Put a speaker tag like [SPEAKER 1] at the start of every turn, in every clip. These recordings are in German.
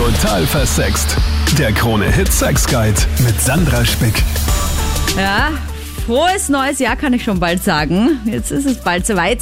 [SPEAKER 1] Total versext. Der Krone-Hit Sex Guide mit Sandra Spick.
[SPEAKER 2] Ja, frohes neues Jahr kann ich schon bald sagen. Jetzt ist es bald soweit.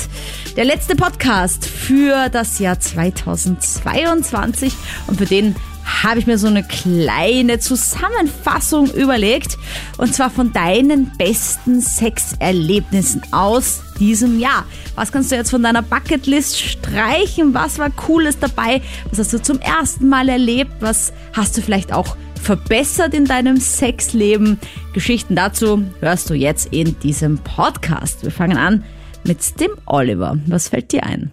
[SPEAKER 2] Der letzte Podcast für das Jahr 2022 und für den habe ich mir so eine kleine Zusammenfassung überlegt. Und zwar von deinen besten Sexerlebnissen aus diesem Jahr. Was kannst du jetzt von deiner Bucketlist streichen? Was war Cooles dabei? Was hast du zum ersten Mal erlebt? Was hast du vielleicht auch verbessert in deinem Sexleben? Geschichten dazu hörst du jetzt in diesem Podcast. Wir fangen an mit dem Oliver. Was fällt dir ein?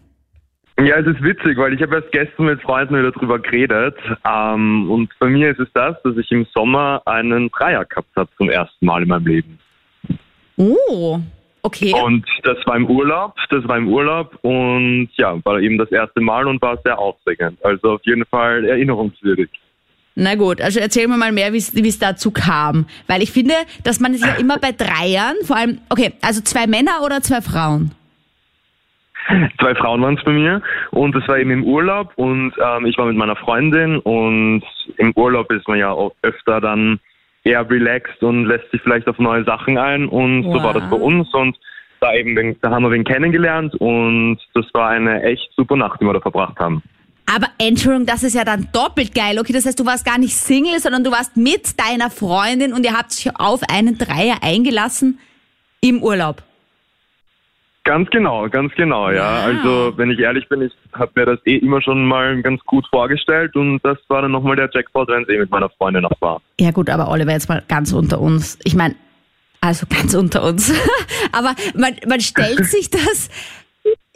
[SPEAKER 3] Ja, es ist witzig, weil ich habe erst gestern mit Freunden wieder drüber geredet. Ähm, und bei mir ist es das, dass ich im Sommer einen Dreier gehabt habe zum ersten Mal in meinem Leben.
[SPEAKER 2] Oh, okay.
[SPEAKER 3] Und das war im Urlaub, das war im Urlaub und ja, war eben das erste Mal und war sehr aufregend. Also auf jeden Fall erinnerungswürdig.
[SPEAKER 2] Na gut, also erzähl mir mal mehr, wie es dazu kam. Weil ich finde, dass man es ja immer bei Dreiern, vor allem, okay, also zwei Männer oder zwei Frauen?
[SPEAKER 3] Zwei Frauen waren es bei mir und es war eben im Urlaub und ähm, ich war mit meiner Freundin und im Urlaub ist man ja auch öfter dann eher relaxed und lässt sich vielleicht auf neue Sachen ein und wow. so war das bei uns und da eben, da haben wir wen kennengelernt und das war eine echt super Nacht, die wir da verbracht haben.
[SPEAKER 2] Aber Entschuldigung, das ist ja dann doppelt geil. Okay, das heißt, du warst gar nicht Single, sondern du warst mit deiner Freundin und ihr habt euch auf einen Dreier eingelassen im Urlaub.
[SPEAKER 3] Ganz genau, ganz genau, ja. Wow. Also wenn ich ehrlich bin, ich habe mir das eh immer schon mal ganz gut vorgestellt und das war dann nochmal der Jackpot, wenn es eh mit meiner Freundin noch war.
[SPEAKER 2] Ja gut, aber Oliver, jetzt mal ganz unter uns. Ich meine, also ganz unter uns. aber man, man stellt sich das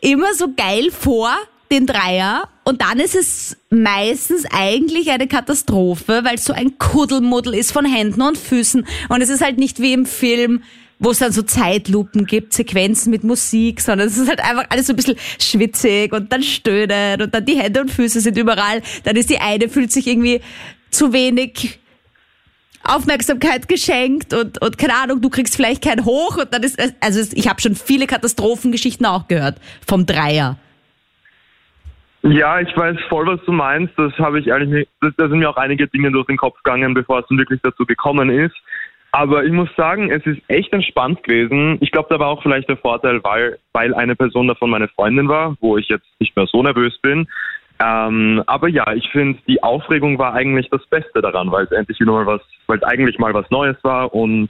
[SPEAKER 2] immer so geil vor, den Dreier, und dann ist es meistens eigentlich eine Katastrophe, weil es so ein Kuddelmuddel ist von Händen und Füßen und es ist halt nicht wie im Film, wo es dann so Zeitlupen gibt, Sequenzen mit Musik, sondern es ist halt einfach alles so ein bisschen schwitzig und dann stöhnen und dann die Hände und Füße sind überall. Dann ist die eine, fühlt sich irgendwie zu wenig Aufmerksamkeit geschenkt und, und keine Ahnung, du kriegst vielleicht kein Hoch und dann ist, also ich habe schon viele Katastrophengeschichten auch gehört vom Dreier.
[SPEAKER 3] Ja, ich weiß voll, was du meinst. Das habe ich nicht, da sind mir auch einige Dinge durch den Kopf gegangen, bevor es dann wirklich dazu gekommen ist. Aber ich muss sagen, es ist echt entspannt gewesen. Ich glaube, da war auch vielleicht der Vorteil, weil, weil eine Person davon meine Freundin war, wo ich jetzt nicht mehr so nervös bin. Ähm, aber ja, ich finde, die Aufregung war eigentlich das Beste daran, weil es endlich wieder mal was, weil es eigentlich mal was Neues war und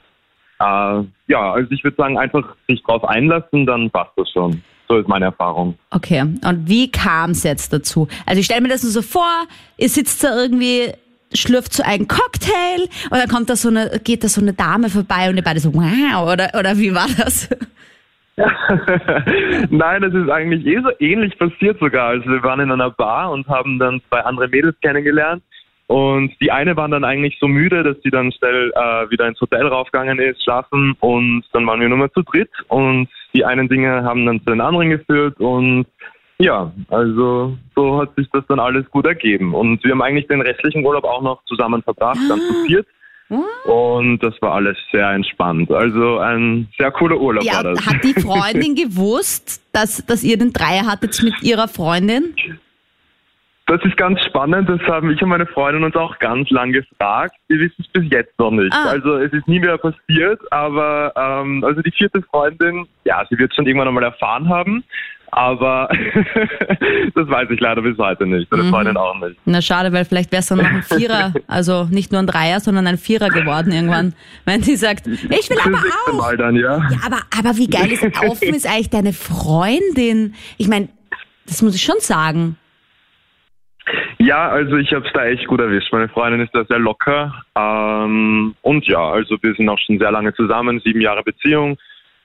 [SPEAKER 3] äh, ja, also ich würde sagen, einfach sich drauf einlassen, dann passt das schon. So ist meine Erfahrung.
[SPEAKER 2] Okay, und wie kam es jetzt dazu? Also ich stelle mir das nur so vor, ihr sitzt da irgendwie schlürft so einen Cocktail und dann kommt da so eine, geht da so eine Dame vorbei und ihr beide so, wow, oder, oder wie war das?
[SPEAKER 3] Nein, das ist eigentlich eh so ähnlich passiert sogar. Also wir waren in einer Bar und haben dann zwei andere Mädels kennengelernt. Und die eine war dann eigentlich so müde, dass sie dann schnell äh, wieder ins Hotel raufgegangen ist, schlafen. Und dann waren wir nur mehr zu dritt. Und die einen Dinge haben dann zu den anderen geführt. Und ja, also so hat sich das dann alles gut ergeben. Und wir haben eigentlich den restlichen Urlaub auch noch zusammen verbracht, dann zu viert. Und das war alles sehr entspannt. Also ein sehr cooler Urlaub
[SPEAKER 2] ja,
[SPEAKER 3] war das.
[SPEAKER 2] Hat die Freundin gewusst, dass, dass ihr den Dreier hattet mit ihrer Freundin?
[SPEAKER 3] Das ist ganz spannend, das haben ich und meine Freundin uns auch ganz lang gefragt. Wir wissen es bis jetzt noch nicht. Ah. Also es ist nie mehr passiert, aber ähm, also die vierte Freundin, ja, sie wird es schon irgendwann einmal erfahren haben. Aber das weiß ich leider bis heute nicht. Meine mhm. Freundin auch nicht.
[SPEAKER 2] Na schade, weil vielleicht wäre es dann noch ein Vierer, also nicht nur ein Dreier, sondern ein Vierer geworden irgendwann. Wenn sie sagt, ich will aber auch.
[SPEAKER 3] Mal dann, ja.
[SPEAKER 2] ja, aber, aber wie geil ist offen ist eigentlich deine Freundin? Ich meine, das muss ich schon sagen.
[SPEAKER 3] Ja, also ich habe es da echt gut erwischt. Meine Freundin ist da sehr locker. Ähm, und ja, also wir sind auch schon sehr lange zusammen, sieben Jahre Beziehung.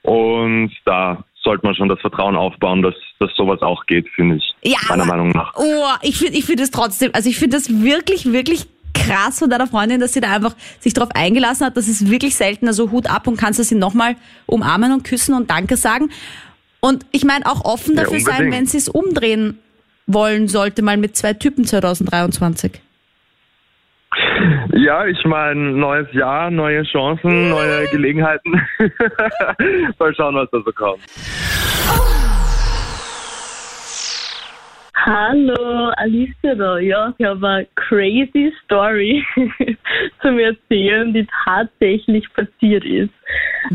[SPEAKER 3] Und da sollte man schon das Vertrauen aufbauen, dass, dass sowas auch geht, finde ich. Ja, meiner aber, Meinung nach.
[SPEAKER 2] Oh, ich finde ich finde es trotzdem, also ich finde das wirklich, wirklich krass von deiner Freundin, dass sie da einfach sich darauf eingelassen hat. Das ist wirklich selten. Also Hut ab und kannst du sie nochmal umarmen und küssen und Danke sagen. Und ich meine auch offen dafür ja, sein, wenn sie es umdrehen wollen sollte, mal mit zwei Typen 2023.
[SPEAKER 3] Ja, ich meine, neues Jahr, neue Chancen, neue Gelegenheiten. Mal schauen, was da so kommt.
[SPEAKER 4] Hallo, Alicia da. Ja, ich habe eine crazy Story zum Erzählen, die tatsächlich passiert ist.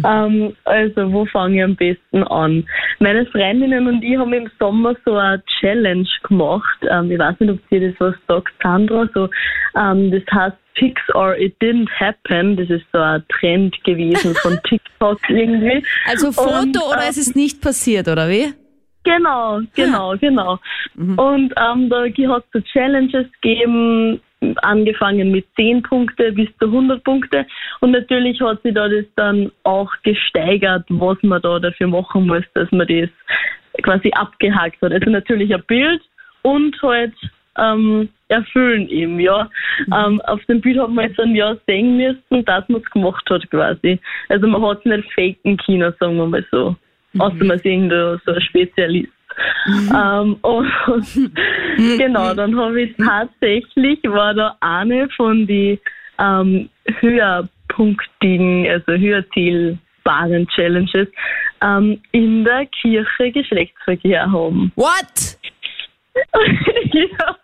[SPEAKER 4] Ähm, also, wo fange ich am besten an? Meine Freundinnen und ich haben im Sommer so eine Challenge gemacht. Ähm, ich weiß nicht, ob dir das was sagt, Sandra. So, ähm, das heißt Fix or It Didn't Happen. Das ist so ein Trend gewesen von TikTok irgendwie.
[SPEAKER 2] Also Foto
[SPEAKER 4] Und,
[SPEAKER 2] oder
[SPEAKER 4] ähm,
[SPEAKER 2] es ist nicht passiert, oder wie?
[SPEAKER 4] Genau, genau, genau. Und ähm, da hat es so Challenges gegeben, angefangen mit 10 Punkte bis zu 100 Punkte. Und natürlich hat sich da das dann auch gesteigert, was man da dafür machen muss, dass man das quasi abgehakt hat. Also natürlich ein Bild und halt ähm, erfüllen eben, ja. Ähm, auf dem Bild hat man jetzt dann ja sehen müssen, dass man es gemacht hat quasi. Also man hat es nicht faken können, sagen wir mal so. Außer man ist irgendein so ein Spezialist. Ähm, und genau, dann habe ich tatsächlich, war da eine von die ähm, höherpunktigen, also höherzählbaren Challenges, ähm, in der Kirche Geschlechtsverkehr haben.
[SPEAKER 2] What?
[SPEAKER 4] ja,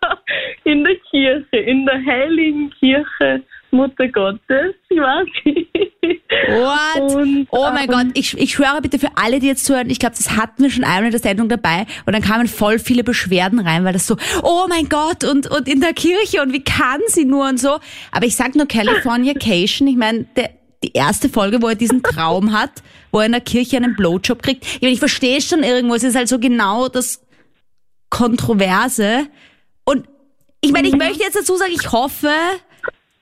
[SPEAKER 4] in der Kirche, in der heiligen Kirche Mutter Gottes, ich weiß nicht.
[SPEAKER 2] What?
[SPEAKER 4] Und,
[SPEAKER 2] oh mein
[SPEAKER 4] ähm,
[SPEAKER 2] Gott, ich, ich schwöre bitte für alle, die jetzt zuhören, ich glaube, das hatten wir schon einmal in der Sendung dabei und dann kamen voll viele Beschwerden rein, weil das so, oh mein Gott, und, und in der Kirche und wie kann sie nur und so. Aber ich sag nur Californication, ich meine, die erste Folge, wo er diesen Traum hat, wo er in der Kirche einen Blowjob kriegt. Ich, meine, ich verstehe schon irgendwo, es ist halt so genau das Kontroverse. Und ich meine, ich möchte jetzt dazu sagen, ich hoffe,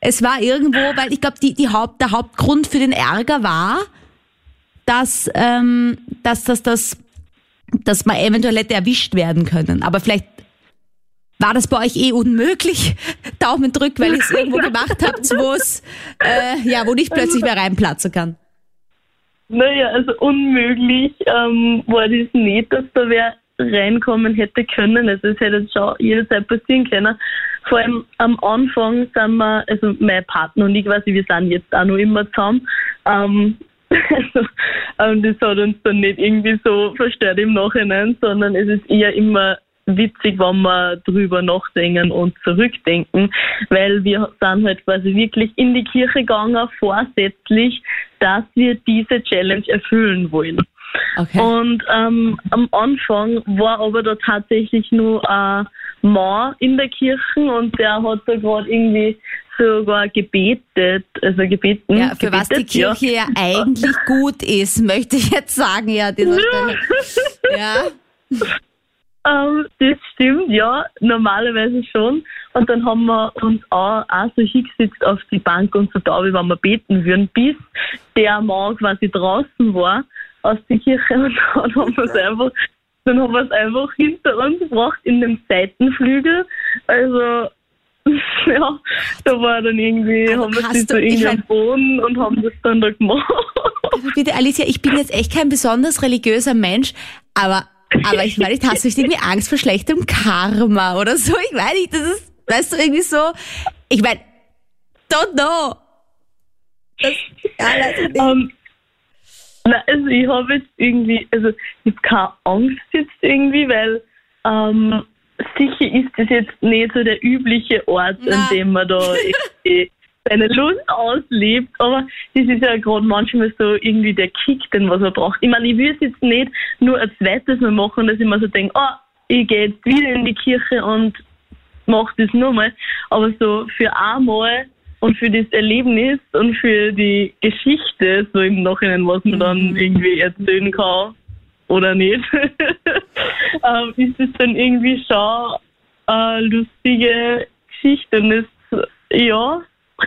[SPEAKER 2] es war irgendwo, weil ich glaube, die, die Haupt, der Hauptgrund für den Ärger war, dass, ähm, dass, dass, dass, dass man eventuell hätte erwischt werden können. Aber vielleicht war das bei euch eh unmöglich. Daumen drück, weil ihr es irgendwo gemacht habt, wo es, äh, ja, wo nicht plötzlich mehr reinplatzen kann.
[SPEAKER 4] Naja, also unmöglich ähm, war das nicht, dass da wer reinkommen hätte können. Also es hätte schon jederzeit passieren können. Vor allem am Anfang sind wir, also mein Partner und ich quasi, wir sind jetzt auch noch immer zusammen. Ähm, also, ähm, das hat uns dann nicht irgendwie so verstört im Nachhinein, sondern es ist eher immer witzig, wenn wir drüber nachdenken und zurückdenken, weil wir sind halt quasi wirklich in die Kirche gegangen, vorsätzlich, dass wir diese Challenge erfüllen wollen.
[SPEAKER 2] Okay.
[SPEAKER 4] Und ähm, am Anfang war aber da tatsächlich nur ein Mann in der Kirche und der hat da gerade irgendwie sogar gebetet, also gebeten.
[SPEAKER 2] Ja, für was die
[SPEAKER 4] gebetet, ja.
[SPEAKER 2] Kirche ja eigentlich gut ist, möchte ich jetzt sagen, ja, dieser Stelle. Ja.
[SPEAKER 4] Ähm, das stimmt, ja, normalerweise schon. Und dann haben wir uns auch, auch so hingesetzt auf die Bank und so da, wie wenn wir beten würden, bis der Mann quasi draußen war aus der Kirche und dann haben wir es einfach, dann haben wir es einfach hinter uns gebracht in den Seitenflügel. Also ja, da war dann irgendwie,
[SPEAKER 2] Aber
[SPEAKER 4] haben wir sie so irgendwie am Boden und haben das dann da gemacht.
[SPEAKER 2] Aber bitte, Alicia, ich bin jetzt echt kein besonders religiöser Mensch, aber, aber ich meine, hast du nicht irgendwie Angst vor schlechtem Karma oder so? Ich meine nicht, das ist, weißt du, irgendwie so, ich meine, don't know. Das, ja, das,
[SPEAKER 4] Ähm, na, also ich habe jetzt irgendwie, also ich habe keine Angst jetzt irgendwie, weil ähm, sicher ist das jetzt nicht so der übliche Ort,
[SPEAKER 2] Na.
[SPEAKER 4] an dem man da seine Lust auslebt, aber das ist ja gerade manchmal so irgendwie der Kick, den was man braucht. Ich meine, ich will es jetzt nicht nur ein zweites Mal machen, dass ich mir so denke, oh, ich gehe jetzt wieder in die Kirche und mache das nochmal, aber so für einmal und für das Erlebnis und für die Geschichte, so im Nachhinein, was man dann irgendwie erzählen kann oder nicht, ähm, ist es dann irgendwie schon eine lustige Geschichte und das, ja.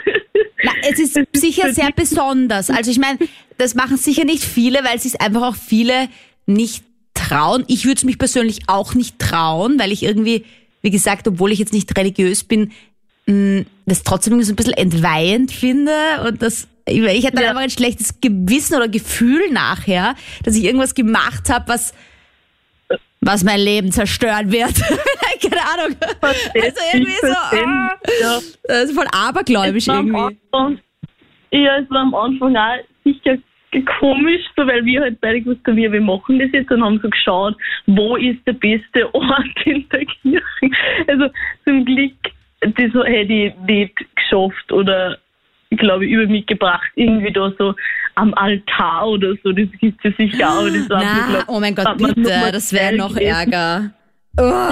[SPEAKER 2] Na, es ist sicher sehr besonders. Also ich meine, das machen sicher nicht viele, weil sich einfach auch viele nicht trauen. Ich würde es mich persönlich auch nicht trauen, weil ich irgendwie, wie gesagt, obwohl ich jetzt nicht religiös bin, mh, das trotzdem so ein bisschen entweihend finde und das ich ich dann
[SPEAKER 4] Ja.
[SPEAKER 2] einfach ein schlechtes Gewissen oder Gefühl nachher, dass ich irgendwas gemacht habe, was was mein Leben zerstören wird. Keine Ahnung. Also irgendwie so, ah,
[SPEAKER 4] ja.
[SPEAKER 2] das ist voll abergläubisch irgendwie.
[SPEAKER 4] Anfang, ja, es war am Anfang auch sicher komisch, so, weil wir halt beide gewusst haben, wir machen das jetzt und haben so geschaut, wo ist der beste Ort in der Kirche. Also zum Glück, das hätte ich nicht geschafft oder glaube ich, über mich gebracht, irgendwie da so am Altar oder so, das gibt es sicher auch. Das
[SPEAKER 2] war Na, glaub, oh mein Gott, bitte, das wäre noch Ärger. Oh.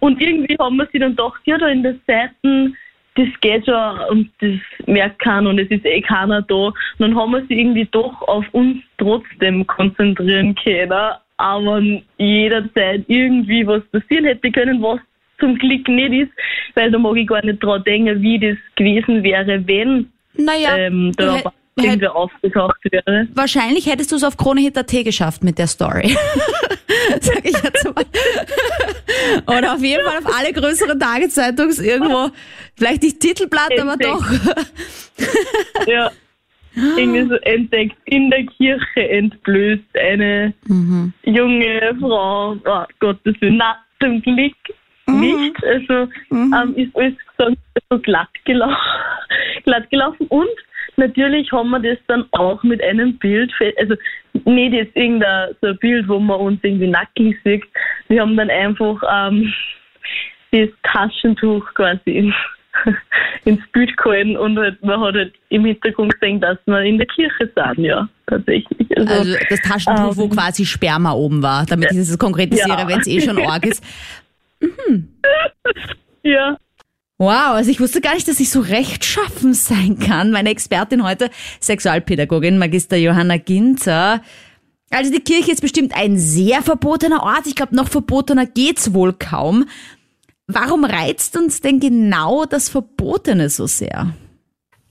[SPEAKER 4] Und irgendwie haben wir sie dann gedacht, ja, da in der Seiten, das geht schon und das merkt keiner und es ist eh keiner da. Und dann haben wir sie irgendwie doch auf uns trotzdem konzentrieren können, aber jederzeit irgendwie was passieren hätte können, was zum Glück nicht ist, weil da mag ich gar nicht dran denken, wie das gewesen wäre, wenn
[SPEAKER 2] naja,
[SPEAKER 4] ähm, da irgendwer aufgetaucht wäre.
[SPEAKER 2] Wahrscheinlich hättest du es auf KroneHit.at geschafft mit der Story. Sag ich jetzt mal. Oder auf jeden Fall auf alle größeren Tagezeitungs irgendwo. Vielleicht nicht Titelblatt, aber doch.
[SPEAKER 4] ja. Irgendwie so entdeckt, in der Kirche entblößt eine mhm. junge Frau. Oh Gottes Willen, na, zum Glück mhm. nicht. Also mhm. ähm, ist alles gesagt, so glatt gelaufen. glatt gelaufen und natürlich haben wir das dann auch mit einem Bild, also nicht jetzt irgendein so ein Bild, wo man uns irgendwie nackig sieht. Wir haben dann einfach ähm, das Taschentuch quasi ins, ins Bild gehalten und halt, man hat halt im Hintergrund gesehen, dass wir in der Kirche sind, ja, tatsächlich.
[SPEAKER 2] Also, also das Taschentuch, ähm, wo quasi Sperma oben war, damit ich das konkretisiere, ja. wenn es eh schon arg ist. Mhm.
[SPEAKER 4] Ja,
[SPEAKER 2] Wow, also ich wusste gar nicht, dass ich so rechtschaffen sein kann. Meine Expertin heute, Sexualpädagogin Magister Johanna Ginter. Also die Kirche ist bestimmt ein sehr verbotener Ort. Ich glaube, noch verbotener geht's wohl kaum. Warum reizt uns denn genau das Verbotene so sehr?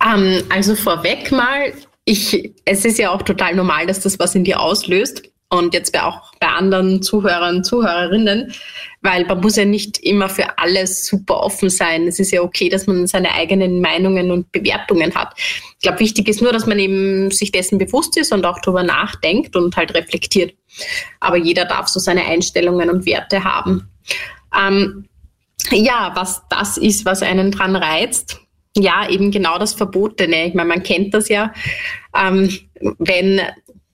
[SPEAKER 5] Ähm, also vorweg mal, ich, es ist ja auch total normal, dass das was in dir auslöst und jetzt auch bei anderen Zuhörern, Zuhörerinnen, weil man muss ja nicht immer für alles super offen sein. Es ist ja okay, dass man seine eigenen Meinungen und Bewertungen hat. Ich glaube, wichtig ist nur, dass man eben sich dessen bewusst ist und auch darüber nachdenkt und halt reflektiert. Aber jeder darf so seine Einstellungen und Werte haben. Ähm, ja, was das ist, was einen dran reizt, ja, eben genau das Verbotene. Ich meine, man kennt das ja, ähm, wenn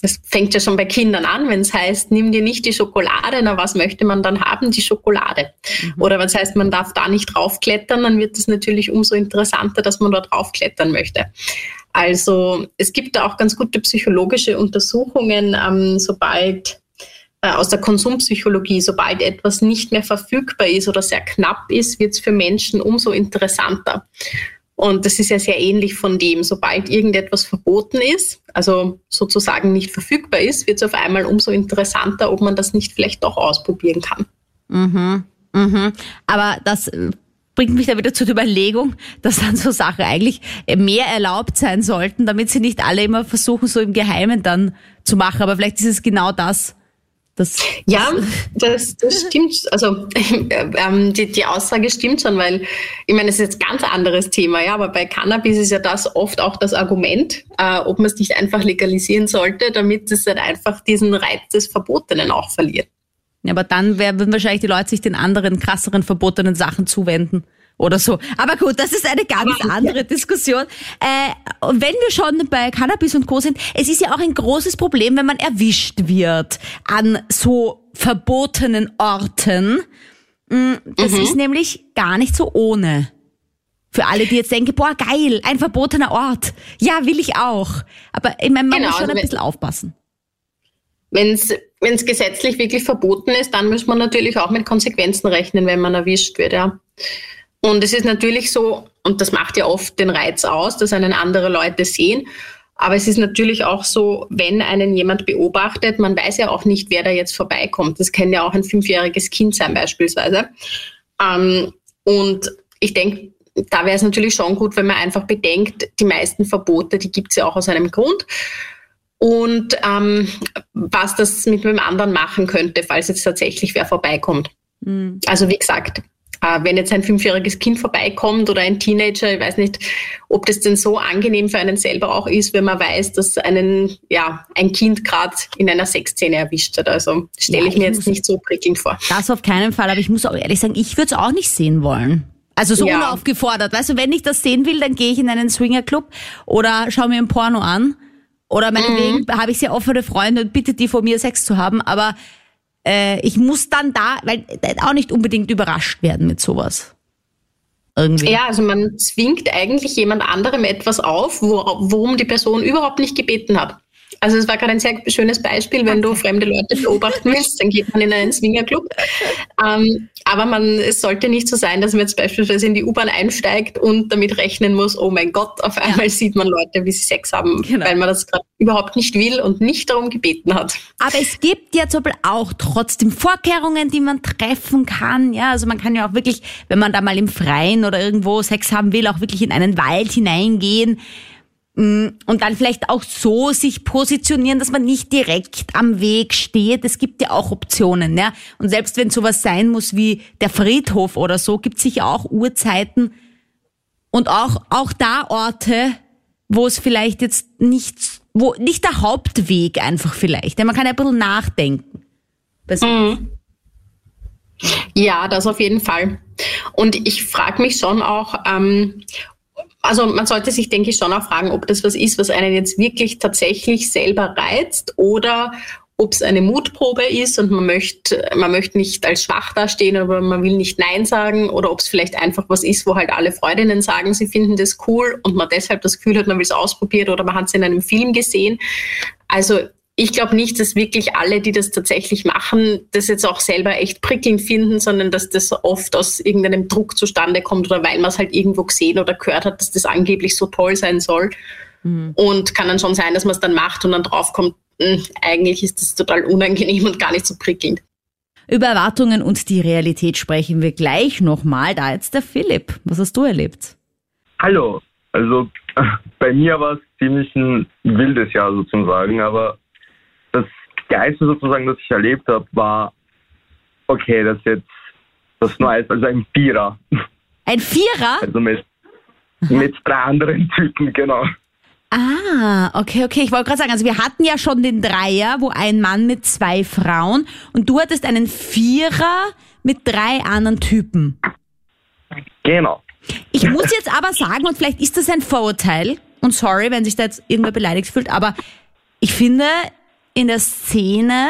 [SPEAKER 5] es fängt ja schon bei Kindern an, wenn es heißt, nimm dir nicht die Schokolade, na was möchte man dann haben? Die Schokolade. Mhm. Oder wenn es heißt, man darf da nicht draufklettern, dann wird es natürlich umso interessanter, dass man da draufklettern möchte. Also es gibt da auch ganz gute psychologische Untersuchungen, ähm, sobald äh, aus der Konsumpsychologie, sobald etwas nicht mehr verfügbar ist oder sehr knapp ist, wird es für Menschen umso interessanter. Und das ist ja sehr ähnlich von dem, sobald irgendetwas verboten ist, also sozusagen nicht verfügbar ist, wird es auf einmal umso interessanter, ob man das nicht vielleicht doch ausprobieren kann.
[SPEAKER 2] Mhm. Mhm. Aber das äh, bringt mich da wieder zur Überlegung, dass dann so Sachen eigentlich mehr erlaubt sein sollten, damit sie nicht alle immer versuchen, so im Geheimen dann zu machen. Aber vielleicht ist es genau das,
[SPEAKER 5] das, ja, das, das stimmt. Also ähm, die, die Aussage stimmt schon, weil ich meine, es ist jetzt ein ganz anderes Thema, ja, aber bei Cannabis ist ja das oft auch das Argument, äh, ob man es nicht einfach legalisieren sollte, damit es halt einfach diesen Reiz des Verbotenen auch verliert.
[SPEAKER 2] Ja, aber dann würden wahrscheinlich die Leute sich den anderen krasseren verbotenen Sachen zuwenden oder so. Aber gut, das ist eine ganz andere. Diskussion. Äh, wenn wir schon bei Cannabis und Co. sind, es ist ja auch ein großes Problem, wenn man erwischt wird an so verbotenen Orten. Mm, das mhm. ist nämlich gar nicht so ohne. Für alle, die jetzt denken, boah, geil, ein verbotener Ort. Ja, will ich auch. Aber ich meine, man genau, muss schon also ein bisschen aufpassen.
[SPEAKER 5] Wenn es gesetzlich wirklich verboten ist, dann muss man natürlich auch mit Konsequenzen rechnen, wenn man erwischt wird, ja. Und es ist natürlich so, und das macht ja oft den Reiz aus, dass einen andere Leute sehen. Aber es ist natürlich auch so, wenn einen jemand beobachtet, man weiß ja auch nicht, wer da jetzt vorbeikommt. Das kann ja auch ein fünfjähriges Kind sein beispielsweise. Ähm, und ich denke, da wäre es natürlich schon gut, wenn man einfach bedenkt, die meisten Verbote, die gibt es ja auch aus einem Grund. Und ähm, was das mit dem anderen machen könnte, falls jetzt tatsächlich wer vorbeikommt. Mhm. Also wie gesagt, wenn jetzt ein fünfjähriges Kind vorbeikommt oder ein Teenager, ich weiß nicht, ob das denn so angenehm für einen selber auch ist, wenn man weiß, dass einen, ja, ein Kind gerade in einer Sexszene erwischt hat. Also stelle ja, ich mir jetzt nicht so prickelnd vor.
[SPEAKER 2] Das auf keinen Fall, aber ich muss auch ehrlich sagen, ich würde es auch nicht sehen wollen. Also so ja. unaufgefordert. Weißt du, wenn ich das sehen will, dann gehe ich in einen Swingerclub oder schaue mir ein Porno an Oder meinetwegen mhm. habe ich sehr offene Freunde und bitte die von mir Sex zu haben, aber äh, ich muss dann da, weil äh, auch nicht unbedingt überrascht werden mit sowas.
[SPEAKER 5] Irgendwie. Ja, also man zwingt eigentlich jemand anderem etwas auf, wo, worum die Person überhaupt nicht gebeten hat. Also es war gerade ein sehr schönes Beispiel, wenn du fremde Leute beobachten willst, dann geht man in einen Swingerclub. Ähm, aber man, es sollte nicht so sein, dass man jetzt beispielsweise in die U-Bahn einsteigt und damit rechnen muss, oh mein Gott, auf einmal sieht man Leute, wie sie Sex haben, genau. weil man das gerade überhaupt nicht will und nicht darum gebeten hat.
[SPEAKER 2] Aber es gibt ja zum Beispiel auch trotzdem Vorkehrungen, die man treffen kann. Ja, also man kann ja auch wirklich, wenn man da mal im Freien oder irgendwo Sex haben will, auch wirklich in einen Wald hineingehen und dann vielleicht auch so sich positionieren, dass man nicht direkt am Weg steht. Es gibt ja auch Optionen, ja. Und selbst wenn sowas sein muss wie der Friedhof oder so, gibt es sicher auch Uhrzeiten und auch, auch da Orte, wo es vielleicht jetzt nicht, wo nicht der Hauptweg einfach vielleicht. Ja, man kann ja ein bisschen nachdenken.
[SPEAKER 5] Mhm. Ja, das auf jeden Fall. Und ich frage mich schon auch, ähm, also man sollte sich, denke ich, schon auch fragen, ob das was ist, was einen jetzt wirklich tatsächlich selber reizt oder ob es eine Mutprobe ist und man möchte, man möchte nicht als schwach dastehen, aber man will nicht Nein sagen oder ob es vielleicht einfach was ist, wo halt alle Freundinnen sagen, sie finden das cool und man deshalb das Gefühl hat, man will es ausprobieren oder man hat es in einem Film gesehen. Also ich glaube nicht, dass wirklich alle, die das tatsächlich machen, das jetzt auch selber echt prickelnd finden, sondern dass das oft aus irgendeinem Druck zustande kommt oder weil man es halt irgendwo gesehen oder gehört hat, dass das angeblich so toll sein soll. Mhm. Und kann dann schon sein, dass man es dann macht und dann draufkommt, hm, eigentlich ist das total unangenehm und gar nicht so prickelnd.
[SPEAKER 2] Über Erwartungen und die Realität sprechen wir gleich nochmal. Da jetzt der Philipp. Was hast du erlebt?
[SPEAKER 6] Hallo. Also bei mir war es ziemlich ein wildes Jahr sozusagen, aber Geilste sozusagen, das ich erlebt habe, war, okay, das ist jetzt das Neueste, also ein Vierer.
[SPEAKER 2] Ein Vierer?
[SPEAKER 6] Also mit, mit drei anderen Typen, genau.
[SPEAKER 2] Ah, okay, okay. Ich wollte gerade sagen, also wir hatten ja schon den Dreier, wo ein Mann mit zwei Frauen und du hattest einen Vierer mit drei anderen Typen.
[SPEAKER 6] Genau.
[SPEAKER 2] Ich muss jetzt aber sagen, und vielleicht ist das ein Vorurteil, und sorry, wenn sich da jetzt irgendwer beleidigt fühlt, aber ich finde, in der Szene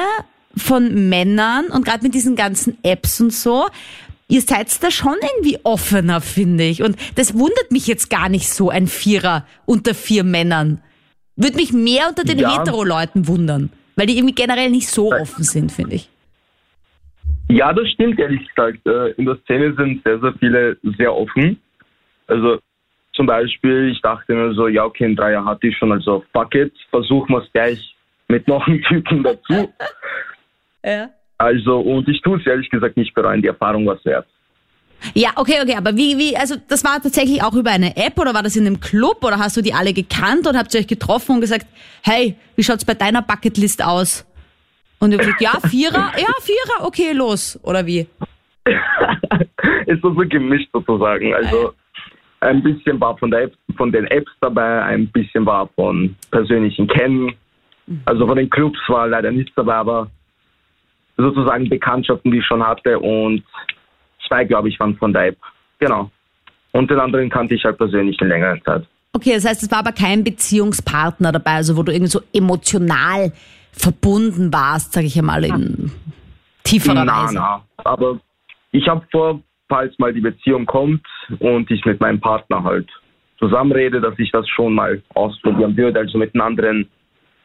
[SPEAKER 2] von Männern und gerade mit diesen ganzen Apps und so, ihr seid da schon irgendwie offener, finde ich. Und das wundert mich jetzt gar nicht so, ein Vierer unter vier Männern. Würde mich mehr unter den ja. Hetero-Leuten wundern, weil die irgendwie generell nicht so offen sind, finde ich.
[SPEAKER 6] Ja, das stimmt, ehrlich gesagt. Äh, in der Szene sind sehr, sehr viele sehr offen. Also zum Beispiel, ich dachte mir so, ja, okay, ein Dreier hatte ich schon, also fuck it, versuchen wir es gleich mit noch einem Typen dazu. ja. Also, und ich tue es ehrlich gesagt nicht bereuen, die Erfahrung war es wert.
[SPEAKER 2] Ja, okay, okay, aber wie, wie, also das war tatsächlich auch über eine App oder war das in einem Club oder hast du die alle gekannt und habt ihr euch getroffen und gesagt, hey, wie schaut's bei deiner Bucketlist aus? Und ihr gesagt, ja, Vierer, ja, Vierer, okay, los, oder wie?
[SPEAKER 6] ist so, so gemischt sozusagen. Also ein bisschen war von, der App, von den Apps dabei, ein bisschen war von persönlichen Kennen also von den Clubs war leider nichts dabei, aber sozusagen Bekanntschaften, die ich schon hatte und zwei, glaube ich, waren von App. Genau. Und den anderen kannte ich halt persönlich in längerer Zeit.
[SPEAKER 2] Okay, das heißt, es war aber kein Beziehungspartner dabei, also wo du irgendwie so emotional verbunden warst, sage ich einmal, in tieferer na, Weise. Na,
[SPEAKER 6] aber ich habe vor, falls mal die Beziehung kommt und ich mit meinem Partner halt zusammenrede, dass ich das schon mal ausprobieren würde, also mit einem anderen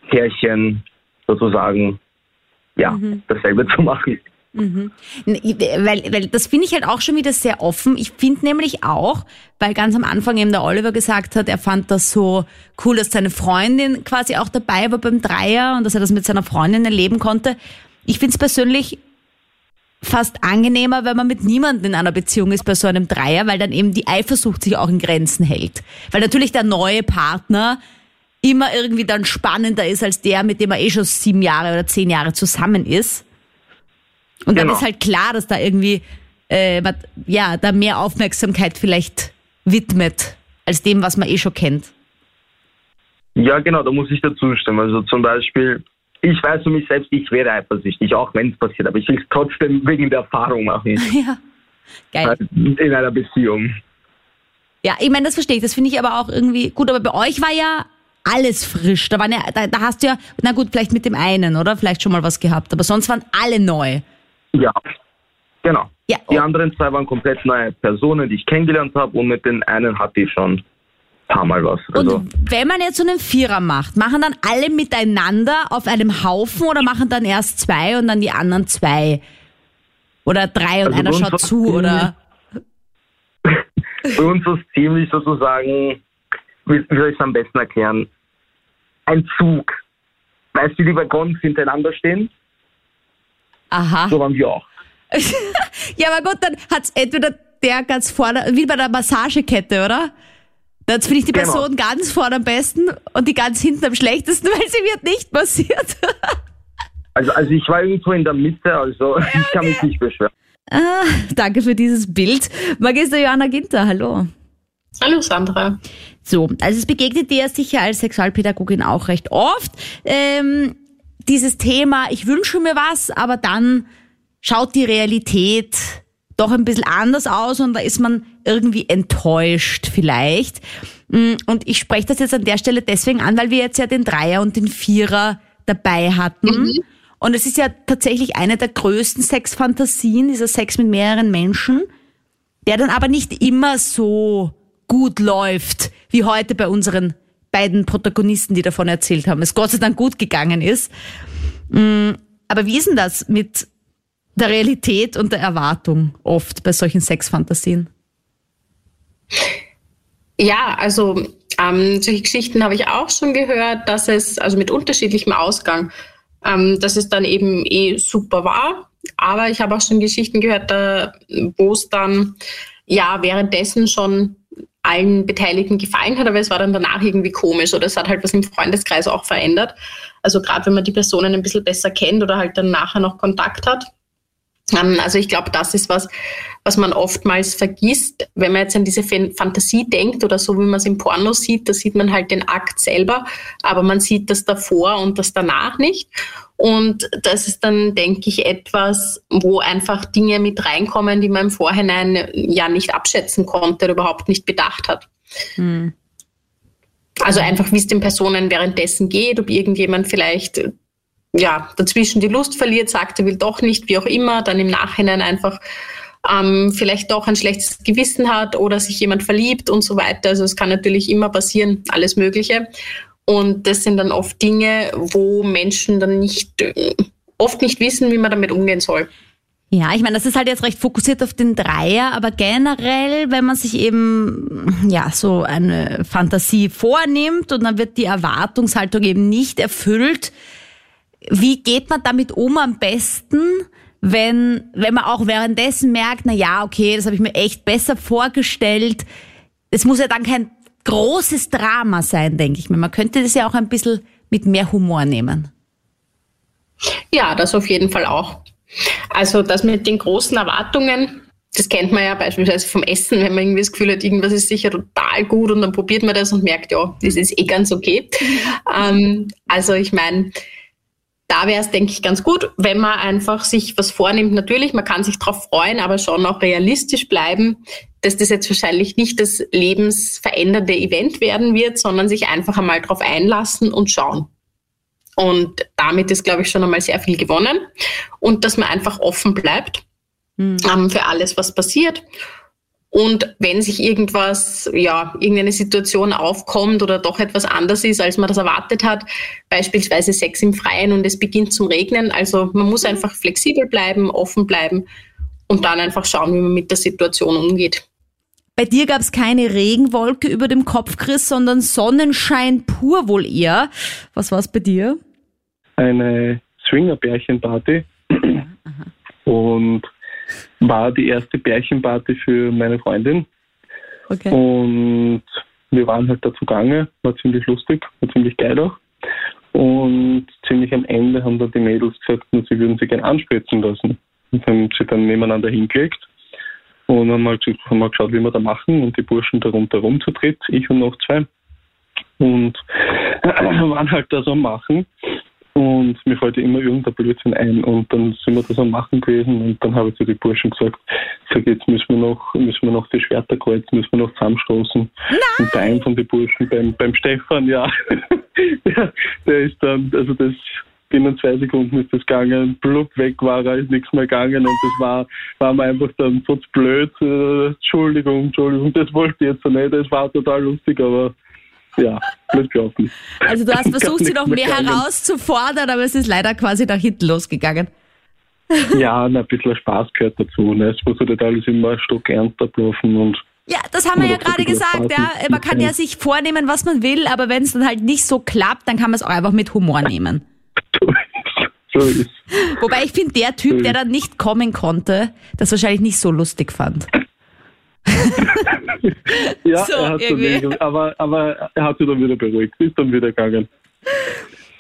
[SPEAKER 6] Pärchen sozusagen ja, mhm. dasselbe zu machen.
[SPEAKER 2] Mhm. Weil, weil das finde ich halt auch schon wieder sehr offen. Ich finde nämlich auch, weil ganz am Anfang eben der Oliver gesagt hat, er fand das so cool, dass seine Freundin quasi auch dabei war beim Dreier und dass er das mit seiner Freundin erleben konnte. Ich finde es persönlich fast angenehmer, wenn man mit niemandem in einer Beziehung ist bei so einem Dreier, weil dann eben die Eifersucht sich auch in Grenzen hält. Weil natürlich der neue Partner immer irgendwie dann spannender ist als der, mit dem er eh schon sieben Jahre oder zehn Jahre zusammen ist. Und genau. dann ist halt klar, dass da irgendwie äh, ja da mehr Aufmerksamkeit vielleicht widmet als dem, was man eh schon kennt.
[SPEAKER 6] Ja, genau, da muss ich dazu stimmen. Also zum Beispiel, ich weiß für mich selbst, ich wäre eifersüchtig, auch wenn es passiert, aber ich will es trotzdem wegen der Erfahrung machen.
[SPEAKER 2] ja, geil.
[SPEAKER 6] In einer Beziehung.
[SPEAKER 2] Ja, ich meine, das verstehe ich. Das finde ich aber auch irgendwie gut. Aber bei euch war ja alles frisch. Da, waren ja, da, da hast du ja, na gut, vielleicht mit dem einen, oder? Vielleicht schon mal was gehabt, aber sonst waren alle neu.
[SPEAKER 3] Ja, genau.
[SPEAKER 2] Ja,
[SPEAKER 3] Die
[SPEAKER 2] oh.
[SPEAKER 3] anderen zwei waren komplett neue Personen, die ich kennengelernt habe und mit den einen hatte ich schon ein paar Mal was. Also,
[SPEAKER 2] Und wenn man jetzt so einen Vierer macht, machen dann alle miteinander auf einem Haufen oder machen dann erst zwei und dann die anderen zwei? Oder drei und
[SPEAKER 3] Also
[SPEAKER 2] einer schaut zu oder?
[SPEAKER 3] Bei uns ist es ziemlich sozusagen, wie soll ich es am besten erklären? Ein Zug. Weißt du, wie die Waggons hintereinander stehen?
[SPEAKER 2] Aha.
[SPEAKER 3] So waren wir auch.
[SPEAKER 2] Ja, aber gut, dann hat's entweder der ganz vorne, wie bei der Massagekette, oder? Da hat's finde ich die
[SPEAKER 3] Genau.
[SPEAKER 2] Person ganz vorne am besten und die ganz hinten am schlechtesten, weil sie wird nicht massiert.
[SPEAKER 3] Also, also ich war irgendwo in der Mitte, also ich kann mich nicht beschweren.
[SPEAKER 2] ah, danke für dieses Bild. Magister Johanna Ginter, hallo.
[SPEAKER 5] Hallo Sandra.
[SPEAKER 2] So, also es begegnet dir sicher als Sexualpädagogin auch recht oft. Ähm, dieses Thema, ich wünsche mir was, aber dann schaut die Realität doch ein bisschen anders aus und da ist man irgendwie enttäuscht vielleicht. Mm, Und ich spreche das jetzt an der Stelle deswegen an, weil wir jetzt ja den Dreier und den Vierer dabei hatten. Und es ist ja tatsächlich eine der größten Sexfantasien, dieser Sex mit mehreren Menschen der dann aber nicht immer so gut läuft, wie heute bei unseren beiden Protagonisten, die davon erzählt haben. Es Gott sei Dank gut gegangen ist. Mm, Aber wie ist denn das mit der Realität und der Erwartung oft bei solchen Sexfantasien?
[SPEAKER 5] Ja, also ähm, solche Geschichten habe ich auch schon gehört, dass es, also mit unterschiedlichem Ausgang, ähm, dass es dann eben eh super war. Aber ich habe auch schon Geschichten gehört, wo es dann ja währenddessen schon allen Beteiligten gefallen hat, aber es war dann danach irgendwie komisch oder es hat halt was im Freundeskreis auch verändert. Also gerade wenn man die Personen ein bisschen besser kennt oder halt dann nachher noch Kontakt hat. Ähm, Also ich glaube, das ist was, was man oftmals vergisst, wenn man jetzt an diese Fan- Fantasie denkt oder so, wie man es im Porno sieht, da sieht man halt den Akt selber, aber man sieht das davor und das danach nicht. Und das ist dann, denke ich, etwas, wo einfach Dinge mit reinkommen, die man im Vorhinein ja nicht abschätzen konnte oder überhaupt nicht bedacht hat. Also einfach, wie es den Personen währenddessen geht, ob irgendjemand vielleicht ja, dazwischen die Lust verliert, sagt, er will doch nicht, wie auch immer, dann im Nachhinein einfach ähm, vielleicht doch ein schlechtes Gewissen hat oder sich jemand verliebt und so weiter. Also es kann natürlich immer passieren, alles Mögliche. Und das sind dann oft Dinge, wo Menschen dann nicht, äh, oft nicht wissen, wie man damit umgehen soll.
[SPEAKER 2] Ja, ich meine, das ist halt jetzt recht fokussiert auf den Dreier, aber generell, wenn man sich eben, ja, so eine Fantasie vornimmt und dann wird die Erwartungshaltung eben nicht erfüllt, wie geht man damit um am besten, wenn, wenn man auch währenddessen merkt, na ja, okay, das habe ich mir echt besser vorgestellt. Es muss ja dann kein großes Drama sein, denke ich mir. Man könnte das ja auch ein bisschen mit mehr Humor nehmen.
[SPEAKER 5] Ja, das auf jeden Fall auch. Also das mit den großen Erwartungen, das kennt man ja beispielsweise vom Essen, wenn man irgendwie das Gefühl hat, irgendwas ist sicher total gut und dann probiert man das und merkt, ja, das ist eh ganz okay. ähm, also ich meine, da wäre es, denke ich, ganz gut, wenn man einfach sich was vornimmt. Natürlich, man kann sich darauf freuen, aber schon auch realistisch bleiben, dass das jetzt wahrscheinlich nicht das lebensverändernde Event werden wird, sondern sich einfach einmal darauf einlassen und schauen. Und damit ist, glaube ich, schon einmal sehr viel gewonnen. Und dass man einfach offen bleibt ähm, für alles, was passiert. Und wenn sich irgendwas, ja, irgendeine Situation aufkommt oder doch etwas anders ist, als man das erwartet hat, beispielsweise Sex im Freien und es beginnt zum Regnen, also man muss einfach flexibel bleiben, offen bleiben und dann einfach schauen, wie man mit der Situation umgeht.
[SPEAKER 2] Bei dir gab es keine Regenwolke über dem Kopf, Chris, sondern Sonnenschein pur wohl eher. Was war es bei dir?
[SPEAKER 7] eine Swinger-Bärchenparty und war die erste Bärchenparty für meine Freundin.
[SPEAKER 2] Okay.
[SPEAKER 7] Und wir waren halt dazu gegangen, war ziemlich lustig, war ziemlich geil auch. Und ziemlich am Ende haben dann die Mädels gesagt, sie würden sich gerne anspritzen lassen. Und haben sie dann nebeneinander hingelegt und haben mal, haben mal geschaut, wie wir da machen und die Burschen da rundherum zu dritt, ich und noch zwei. Und waren halt da so am Machen. Und mir fällt ja immer irgendein Blödsinn ein. Und dann sind wir das am Machen gewesen und dann habe ich zu den Burschen gesagt, sag jetzt müssen wir noch, müssen wir noch die Schwerter kreuzen, müssen wir noch zusammenstoßen.
[SPEAKER 2] Nein.
[SPEAKER 7] Und bei einem von den Burschen, beim, beim Stefan, ja, der, der ist dann, also das binnen zwei Sekunden ist das gegangen, blub weg war er, ist nichts mehr gegangen und das war, war mir einfach dann so blöd, äh, Entschuldigung, Entschuldigung, das wollte ich jetzt so nicht, das war total lustig, aber ja, nicht gelaufen.
[SPEAKER 2] Also du hast versucht, sie noch
[SPEAKER 7] mehr
[SPEAKER 2] herauszufordern, aber es ist leider quasi nach hinten losgegangen.
[SPEAKER 7] Ja, na, ein bisschen Spaß gehört dazu. Ne? Es muss nicht alles immer ein Stock ernst ablaufen und
[SPEAKER 2] Ja, das haben wir ja gerade gesagt, ja. Man kann ja sich vornehmen, was man will, aber wenn es dann halt nicht so klappt, dann kann man es auch einfach mit Humor nehmen.
[SPEAKER 7] so ist so ist
[SPEAKER 2] Wobei ich finde, der Typ, der dann nicht kommen konnte, das wahrscheinlich nicht so lustig fand.
[SPEAKER 7] Ja,
[SPEAKER 2] So,
[SPEAKER 7] er hat dann aber, aber er hat sich dann wieder beruhigt, ist dann wieder gegangen.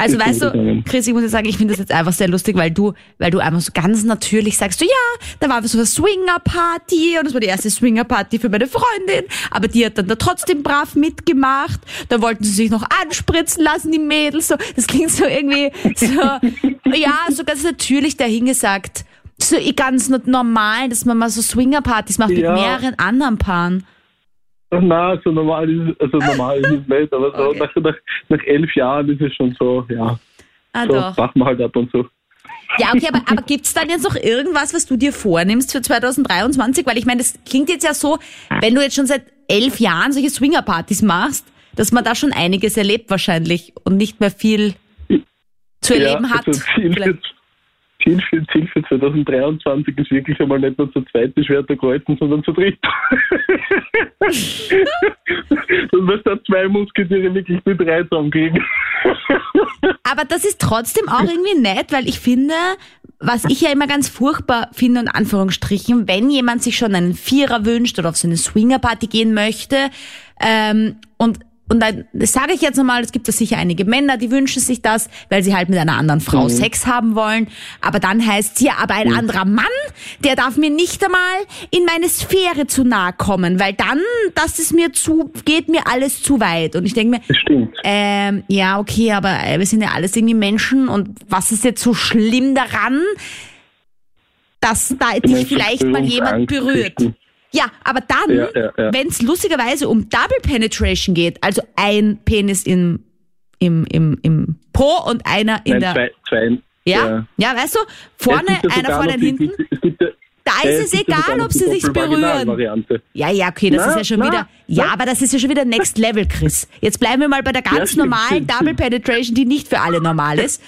[SPEAKER 2] Also
[SPEAKER 7] Ist
[SPEAKER 2] weißt du. Chris, ich muss dir sagen, ich finde das jetzt einfach sehr lustig, weil du, weil du einfach so ganz natürlich sagst, so ja, da war so eine Swinger-Party und das war die erste Swinger-Party für meine Freundin, aber die hat dann da trotzdem brav mitgemacht. Da wollten sie sich noch anspritzen lassen, die Mädels. So, das klingt so irgendwie so, ja, so ganz natürlich dahingesagt. So ganz normal, dass man mal so Swinger-Partys macht
[SPEAKER 7] Ja.
[SPEAKER 2] mit mehreren anderen Paaren.
[SPEAKER 7] Na, so normal ist es, also normal ist es nicht, aber so
[SPEAKER 2] Okay.
[SPEAKER 7] nach, nach, nach elf Jahren ist es schon so, ja,
[SPEAKER 2] Ah,
[SPEAKER 7] so
[SPEAKER 2] doch.
[SPEAKER 7] machen wir halt ab und zu.
[SPEAKER 2] Ja, okay, aber, aber gibt's dann jetzt noch irgendwas, was du dir vornimmst für 2023? Weil ich meine, das klingt jetzt ja so, wenn du jetzt schon seit elf Jahren solche Swinger-Partys machst, dass man da schon einiges erlebt wahrscheinlich und nicht mehr viel zu erleben hat.
[SPEAKER 7] Also Ziel, für,
[SPEAKER 2] Vielleicht.
[SPEAKER 7] Ziel, für, Ziel für 2023 ist wirklich einmal nicht nur zu zweit die Schwerter kreuzen, sondern zu dritt. Und was da zwei Musketiere wirklich mit drei zusammenkriegen.
[SPEAKER 2] Aber das ist trotzdem auch irgendwie nett, weil ich finde, was ich ja immer ganz furchtbar finde, in Anführungsstrichen, wenn jemand sich schon einen Vierer wünscht oder auf so eine Swinger-Party gehen möchte, ähm, und und dann sage ich jetzt nochmal, es gibt ja sicher einige Männer, die wünschen sich das, weil sie halt mit einer anderen Frau Sex haben wollen. Aber dann heißt ja, aber ein anderer Mann, der darf mir nicht einmal in meine Sphäre zu nahe kommen, weil dann, das ist mir zu, geht mir alles zu weit. Und ich denke mir,
[SPEAKER 7] Das stimmt.
[SPEAKER 2] ähm, ja, okay, aber äh, wir sind ja alles irgendwie Menschen und was ist jetzt so schlimm daran, dass da dich vielleicht mal jemand berührt?
[SPEAKER 7] richten.
[SPEAKER 2] Ja, aber dann,
[SPEAKER 7] Ja, ja, ja.
[SPEAKER 2] wenn es lustigerweise um Double Penetration geht, also ein Penis im, im, im, im Po und einer in
[SPEAKER 7] Nein,
[SPEAKER 2] der.
[SPEAKER 7] zwei, zwei.
[SPEAKER 2] ja? ja, weißt du, vorne,
[SPEAKER 7] Es ja
[SPEAKER 2] einer vorne und hinten.
[SPEAKER 7] die- Es gibt ja,
[SPEAKER 2] Da
[SPEAKER 7] ja,
[SPEAKER 2] ist es
[SPEAKER 7] ja sogar
[SPEAKER 2] egal, ob sie sich berühren. Ja, ja, okay, das
[SPEAKER 7] Na,
[SPEAKER 2] ist ja schon
[SPEAKER 7] na,
[SPEAKER 2] wieder. Ja,
[SPEAKER 7] na.
[SPEAKER 2] aber das ist ja schon wieder Next Level, Chris. Jetzt bleiben wir mal bei der ganz
[SPEAKER 7] stimmt,
[SPEAKER 2] normalen Double. Penetration, die nicht für alle normal ist.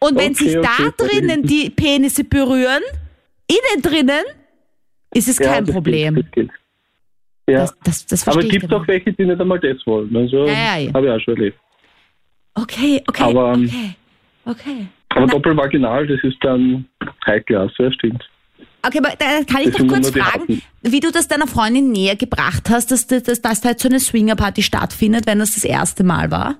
[SPEAKER 2] Und wenn
[SPEAKER 7] Okay,
[SPEAKER 2] sich da
[SPEAKER 7] okay,
[SPEAKER 2] drinnen die Penisse berühren, innen drinnen, ist es
[SPEAKER 7] Ja,
[SPEAKER 2] kein
[SPEAKER 7] das
[SPEAKER 2] Problem.
[SPEAKER 7] Geht, das geht. Ja.
[SPEAKER 2] Das, das, das
[SPEAKER 7] Aber es gibt auch welche, die nicht einmal das wollen. Also
[SPEAKER 2] Ja, ja, ja.
[SPEAKER 7] habe ich auch schon erlebt.
[SPEAKER 2] Okay, okay,
[SPEAKER 7] Aber, ähm,
[SPEAKER 2] okay, okay.
[SPEAKER 7] Aber
[SPEAKER 2] Na-
[SPEAKER 7] doppelvaginal, das ist dann High-Class, ja, stimmt.
[SPEAKER 2] Okay, aber da kann ich
[SPEAKER 7] Das
[SPEAKER 2] doch kurz fragen, wie du das deiner Freundin näher gebracht hast, dass, dass, dass, da jetzt so eine Swingerparty stattfindet, wenn das das erste Mal war?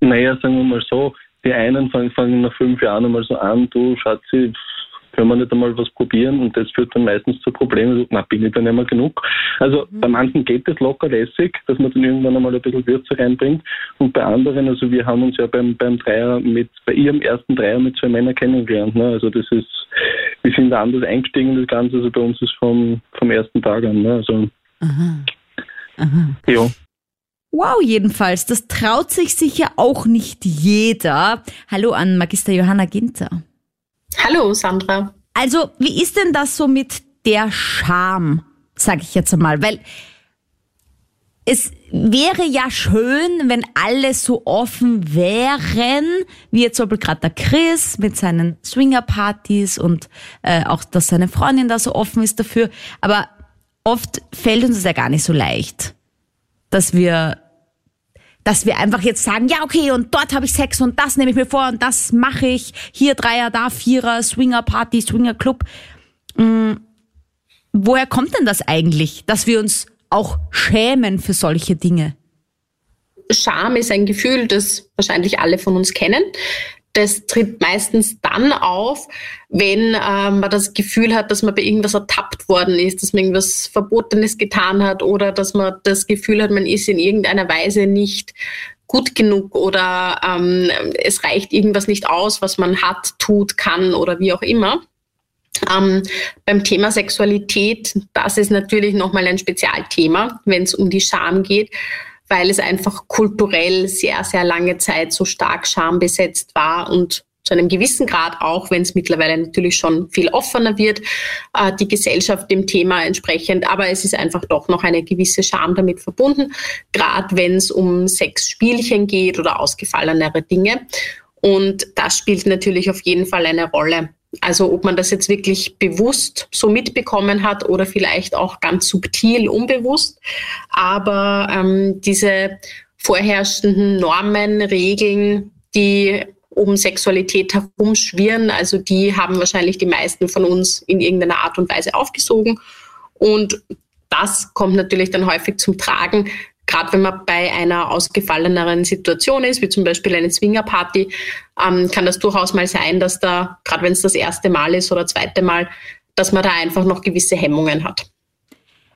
[SPEAKER 7] Naja, sagen wir mal so, die einen fangen, fangen nach fünf Jahren einmal so an, du Schatzi, können wir nicht einmal was probieren und das führt dann meistens zu Problemen, so, na, bin ich dann nicht mehr genug. Also bei manchen geht es locker lässig, dass man dann irgendwann einmal ein bisschen Würze reinbringt und bei anderen, also wir haben uns ja beim, beim Dreier mit, bei ihrem ersten Dreier mit zwei Männern kennengelernt, ne? also das ist, wir sind da anders eingestiegen, das Ganze, also bei uns ist vom, vom ersten Tag an, ne? also ja.
[SPEAKER 2] Wow, jedenfalls, das traut sich sicher auch nicht jeder. Hallo an Magister Johanna Ginter.
[SPEAKER 5] Hallo, Sandra.
[SPEAKER 2] Also, wie ist denn das so mit der Scham, sag ich jetzt einmal? Weil es wäre ja schön, wenn alle so offen wären, wie jetzt zum gerade der Chris mit seinen Swinger-Partys und äh, auch, dass seine Freundin da so offen ist dafür. Aber oft fällt uns das ja gar nicht so leicht, dass wir dass wir einfach jetzt sagen, ja, okay, und dort habe ich Sex und das nehme ich mir vor und das mache ich. Hier Dreier, da Vierer, Swinger Party, Swinger Club. Mm, woher kommt denn das eigentlich, dass wir uns auch schämen für solche Dinge?
[SPEAKER 5] Scham ist ein Gefühl, das wahrscheinlich alle von uns kennen. Das tritt meistens dann auf, wenn ähm, man das Gefühl hat, dass man bei irgendwas ertappt worden ist, dass man irgendwas Verbotenes getan hat oder dass man das Gefühl hat, man ist in irgendeiner Weise nicht gut genug oder ähm, es reicht irgendwas nicht aus, was man hat, tut, kann oder wie auch immer. Ähm, beim Thema Sexualität, das ist natürlich nochmal ein Spezialthema, wenn es um die Scham geht, weil es einfach kulturell sehr, sehr lange Zeit so stark schambesetzt war und zu einem gewissen Grad auch, wenn es mittlerweile natürlich schon viel offener wird, äh, die Gesellschaft dem Thema entsprechend. Aber es ist einfach doch noch eine gewisse Scham damit verbunden, gerade wenn es um Sexspielchen geht oder ausgefallenere Dinge. Und das spielt natürlich auf jeden Fall eine Rolle. Also ob man das jetzt wirklich bewusst so mitbekommen hat oder vielleicht auch ganz subtil unbewusst. Aber ähm, diese vorherrschenden Normen, Regeln, die um Sexualität herumschwirren, also die haben wahrscheinlich die meisten von uns in irgendeiner Art und Weise aufgesogen. Und das kommt natürlich dann häufig zum Tragen, gerade wenn man bei einer ausgefalleneren Situation ist, wie zum Beispiel eine Swingerparty, ähm, kann das durchaus mal sein, dass da, gerade wenn es das erste Mal ist oder zweite Mal, dass man da einfach noch gewisse Hemmungen hat.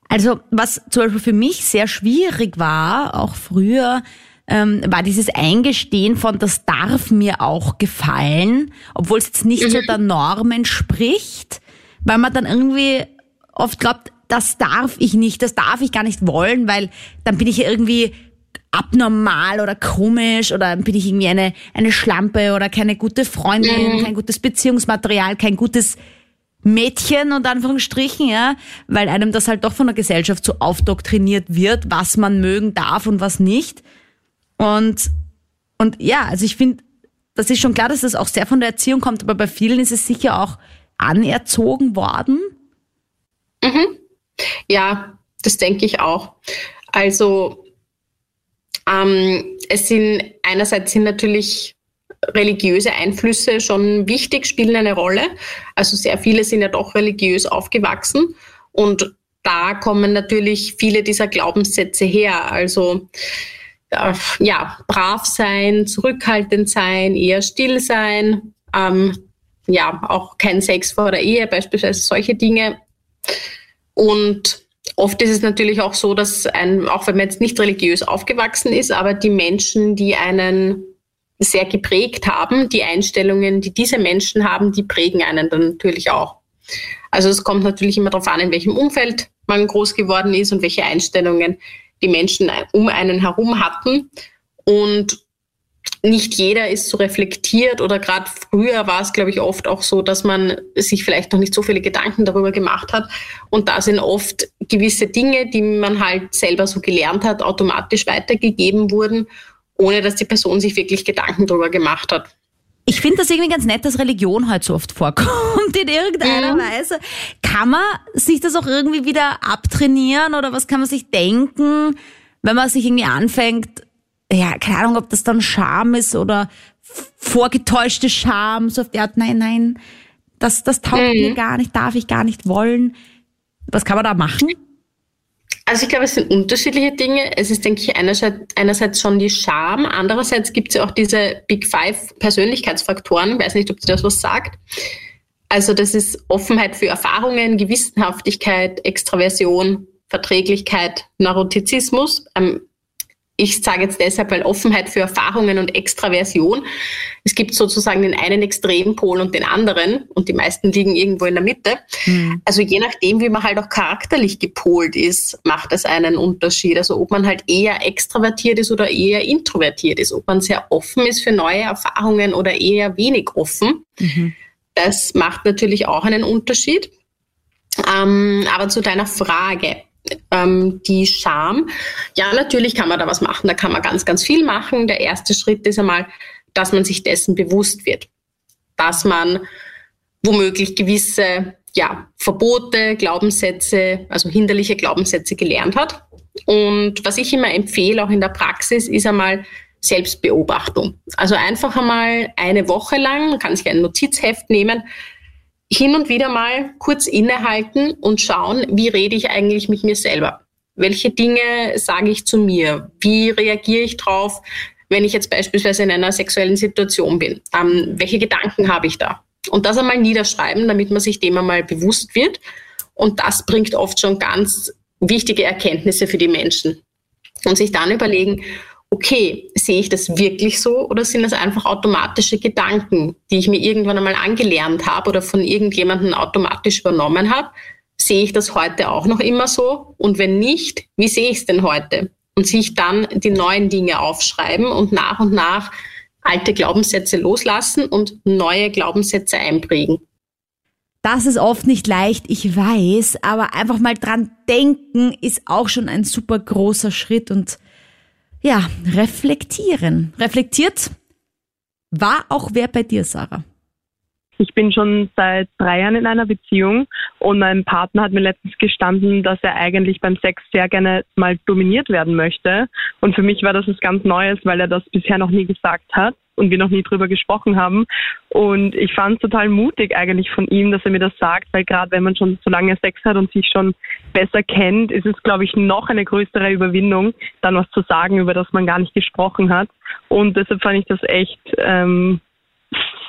[SPEAKER 2] Also was zum Beispiel für mich sehr schwierig war, auch früher, ähm, war dieses Eingestehen von, das darf mir auch gefallen, obwohl es jetzt nicht mhm. so der Norm entspricht, weil man dann irgendwie oft glaubt, das darf ich nicht, das darf ich gar nicht wollen, weil dann bin ich irgendwie abnormal oder komisch oder bin ich irgendwie eine, eine Schlampe oder keine gute Freundin, mhm. kein gutes Beziehungsmaterial, kein gutes Mädchen und Anführungsstrichen, ja, weil einem das halt doch von der Gesellschaft so aufdoktriniert wird, was man mögen darf und was nicht. Und, und ja, also ich finde, das ist schon klar, dass das auch sehr von der Erziehung kommt, aber bei vielen ist es sicher auch anerzogen worden.
[SPEAKER 5] Mhm. Ja, das denke ich auch. Also ähm, es sind einerseits sind natürlich religiöse Einflüsse schon wichtig, spielen eine Rolle. Also sehr viele sind ja doch religiös aufgewachsen und da kommen natürlich viele dieser Glaubenssätze her. Also äh, ja, brav sein, zurückhaltend sein, eher still sein, ähm, ja, auch kein Sex vor der Ehe, beispielsweise solche Dinge. Und oft ist es natürlich auch so, dass ein, auch wenn man jetzt nicht religiös aufgewachsen ist, aber die Menschen, die einen sehr geprägt haben, die Einstellungen, die diese Menschen haben, die prägen einen dann natürlich auch. Also es kommt natürlich immer darauf an, in welchem Umfeld man groß geworden ist und welche Einstellungen die Menschen um einen herum hatten. Und nicht jeder ist so reflektiert oder gerade früher war es, glaube ich, oft auch so, dass man sich vielleicht noch nicht so viele Gedanken darüber gemacht hat. Und da sind oft gewisse Dinge, die man halt selber so gelernt hat, automatisch weitergegeben wurden, ohne dass die Person sich wirklich Gedanken darüber gemacht hat.
[SPEAKER 2] Ich finde das irgendwie ganz nett, dass Religion halt so oft vorkommt in irgendeiner mhm. Weise. Kann man sich das auch irgendwie wieder abtrainieren oder was kann man sich denken, wenn man sich irgendwie anfängt, ja, keine Ahnung, ob das dann Scham ist oder vorgetäuschte Scham, so auf die Art, nein, nein, das, das taugt mhm. mir gar nicht, darf ich gar nicht wollen. Was kann man da machen?
[SPEAKER 5] Also ich glaube, es sind unterschiedliche Dinge. Es ist, denke ich, einerseits, einerseits schon die Scham, andererseits gibt es ja auch diese Big Five Persönlichkeitsfaktoren. Ich weiß nicht, ob dir das was sagt. Also das ist Offenheit für Erfahrungen, Gewissenhaftigkeit, Extraversion, Verträglichkeit, Neurotizismus. Ähm, ich sage jetzt deshalb, weil Offenheit für Erfahrungen und Extraversion, es gibt sozusagen den einen Extrempol und den anderen und die meisten liegen irgendwo in der Mitte. Mhm. Also je nachdem, wie man halt auch charakterlich gepolt ist, macht es einen Unterschied. Also ob man halt eher extravertiert ist oder eher introvertiert ist, ob man sehr offen ist für neue Erfahrungen oder eher wenig offen. Mhm. Das macht natürlich auch einen Unterschied. Ähm, aber zu deiner Frage ähm, die Scham. Ja, natürlich kann man da was machen. Da kann man ganz, ganz viel machen. Der erste Schritt ist einmal, dass man sich dessen bewusst wird, dass man womöglich gewisse ja, Verbote, Glaubenssätze, also hinderliche Glaubenssätze gelernt hat. Und was ich immer empfehle, auch in der Praxis, ist einmal Selbstbeobachtung. Also einfach einmal eine Woche lang, man kann sich ein Notizheft nehmen, hin und wieder mal kurz innehalten und schauen, wie rede ich eigentlich mit mir selber? Welche Dinge sage ich zu mir? Wie reagiere ich drauf, wenn ich jetzt beispielsweise in einer sexuellen Situation bin? Ähm, welche Gedanken habe ich da? Und das einmal niederschreiben, damit man sich dem einmal bewusst wird. Und das bringt oft schon ganz wichtige Erkenntnisse für die Menschen. Und sich dann überlegen, okay, sehe ich das wirklich so oder sind das einfach automatische Gedanken, die ich mir irgendwann einmal angelernt habe oder von irgendjemandem automatisch übernommen habe? Sehe ich das heute auch noch immer so? Und wenn nicht, wie sehe ich es denn heute? Und sich dann die neuen Dinge aufschreiben und nach und nach alte Glaubenssätze loslassen und neue Glaubenssätze einprägen.
[SPEAKER 2] Das ist oft nicht leicht, ich weiß, aber einfach mal dran denken ist auch schon ein super großer Schritt und ja, reflektieren. Reflektiert war auch wer bei dir, Sarah?
[SPEAKER 8] Ich bin schon seit drei Jahren in einer Beziehung und mein Partner hat mir letztens gestanden, dass er eigentlich beim Sex sehr gerne mal dominiert werden möchte. Und für mich war das was ganz Neues, weil er das bisher noch nie gesagt hat und wir noch nie drüber gesprochen haben. Und ich fand es total mutig eigentlich von ihm, dass er mir das sagt, weil gerade wenn man schon so lange Sex hat und sich schon besser kennt, ist es, glaube ich, noch eine größere Überwindung, dann was zu sagen, über das man gar nicht gesprochen hat. Und deshalb fand ich das echt ähm,